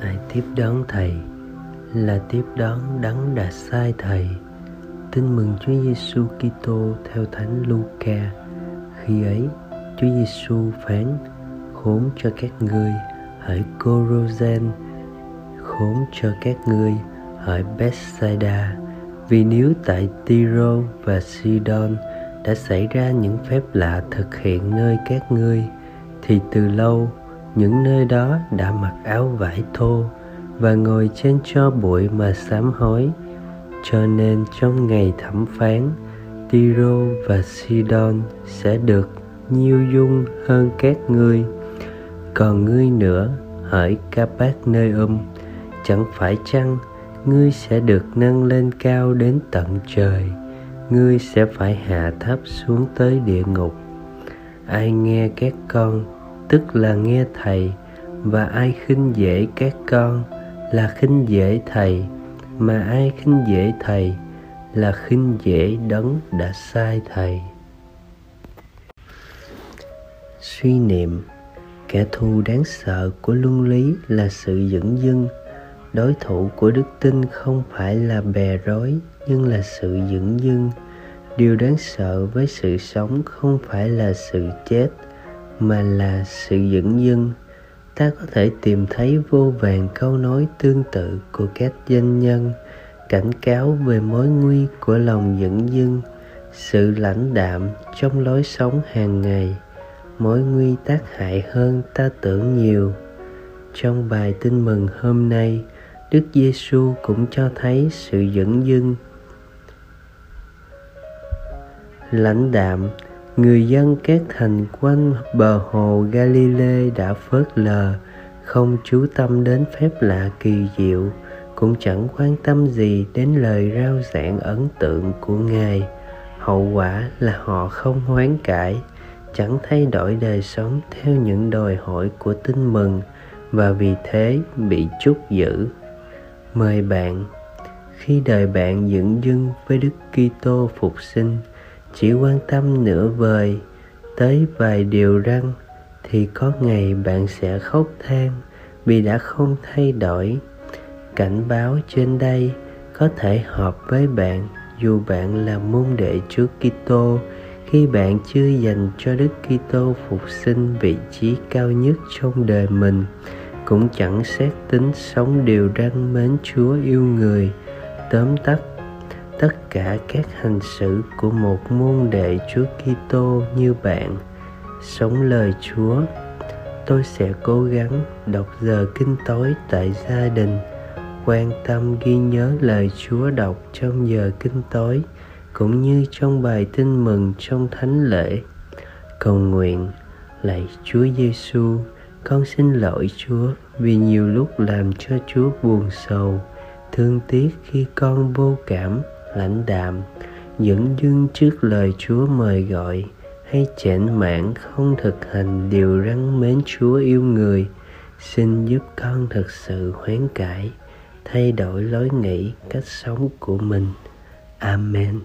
ai tiếp đón thầy là tiếp đón đấng đã sai thầy. Tin mừng Chúa Giêsu Kitô theo Thánh Luca. Khi ấy, Chúa Giêsu phán, khốn cho các ngươi, hỡi Corozen khốn cho các ngươi, hỡi Bethsaida vì nếu tại Tyro và Sidon đã xảy ra những phép lạ thực hiện nơi các ngươi, thì từ lâu những nơi đó đã mặc áo vải thô và ngồi trên cho bụi mà sám hối. Cho nên trong ngày thẩm phán Tyro và Sidon sẽ được nhiêu dung hơn các ngươi. Còn ngươi nữa hỡi Capernaum chẳng phải chăng ngươi sẽ được nâng lên cao đến tận trời. Ngươi sẽ phải hạ thấp xuống tới địa ngục. Ai nghe các con, tức là nghe thầy, và ai khinh dễ các con là khinh dễ thầy, mà ai khinh dễ thầy là khinh dễ đấng đã sai thầy. Suy niệm, kẻ thù đáng sợ của luân lý là sự dẫn dưng đối thủ của đức tin không phải là bè rối, nhưng là sự dẫn dưng. Điều đáng sợ với sự sống không phải là sự chết, mà là sự dẫn dưng. Ta có thể tìm thấy vô vàng câu nói tương tự của các doanh nhân, cảnh cáo về mối nguy của lòng dẫn dưng, sự lãnh đạm trong lối sống hàng ngày. Mối nguy tác hại hơn ta tưởng nhiều. Trong bài tin mừng hôm nay đức giêsu cũng cho thấy sự dẫn dưng lãnh đạm người dân các thành quanh bờ hồ Galilee đã phớt lờ, không chú tâm đến phép lạ kỳ diệu, cũng chẳng quan tâm gì đến lời rao giảng ấn tượng của Ngài. Hậu quả là họ không hoán cải, chẳng thay đổi đời sống theo những đòi hỏi của tin mừng và vì thế bị chút giữ. Mời bạn, khi đời bạn dựng dưng với Đức Kitô phục sinh, chỉ quan tâm nửa vời tới vài điều răng thì có ngày bạn sẽ khóc than vì đã không thay đổi. Cảnh báo trên đây có thể hợp với bạn dù bạn là môn đệ Chúa Kitô khi bạn chưa dành cho Đức Kitô phục sinh vị trí cao nhất trong đời mình cũng chẳng xét tính sống đều răn mến Chúa yêu người. Tóm tắt, tất cả các hành xử của một môn đệ Chúa Kitô như bạn, sống lời Chúa, tôi sẽ cố gắng đọc giờ kinh tối tại gia đình, quan tâm ghi nhớ lời Chúa đọc trong giờ kinh tối, cũng như trong bài tin mừng trong thánh lễ. Cầu nguyện lạy Chúa Giêsu con xin lỗi Chúa, vì nhiều lúc làm cho Chúa buồn sầu, thương tiếc khi con vô cảm, lãnh đạm, dẫn dưng trước lời Chúa mời gọi, hay chểnh mãn không thực hành điều răn mến Chúa yêu người. Xin giúp con thực sự hoán cải, thay đổi lối nghĩ, cách sống của mình. Amen.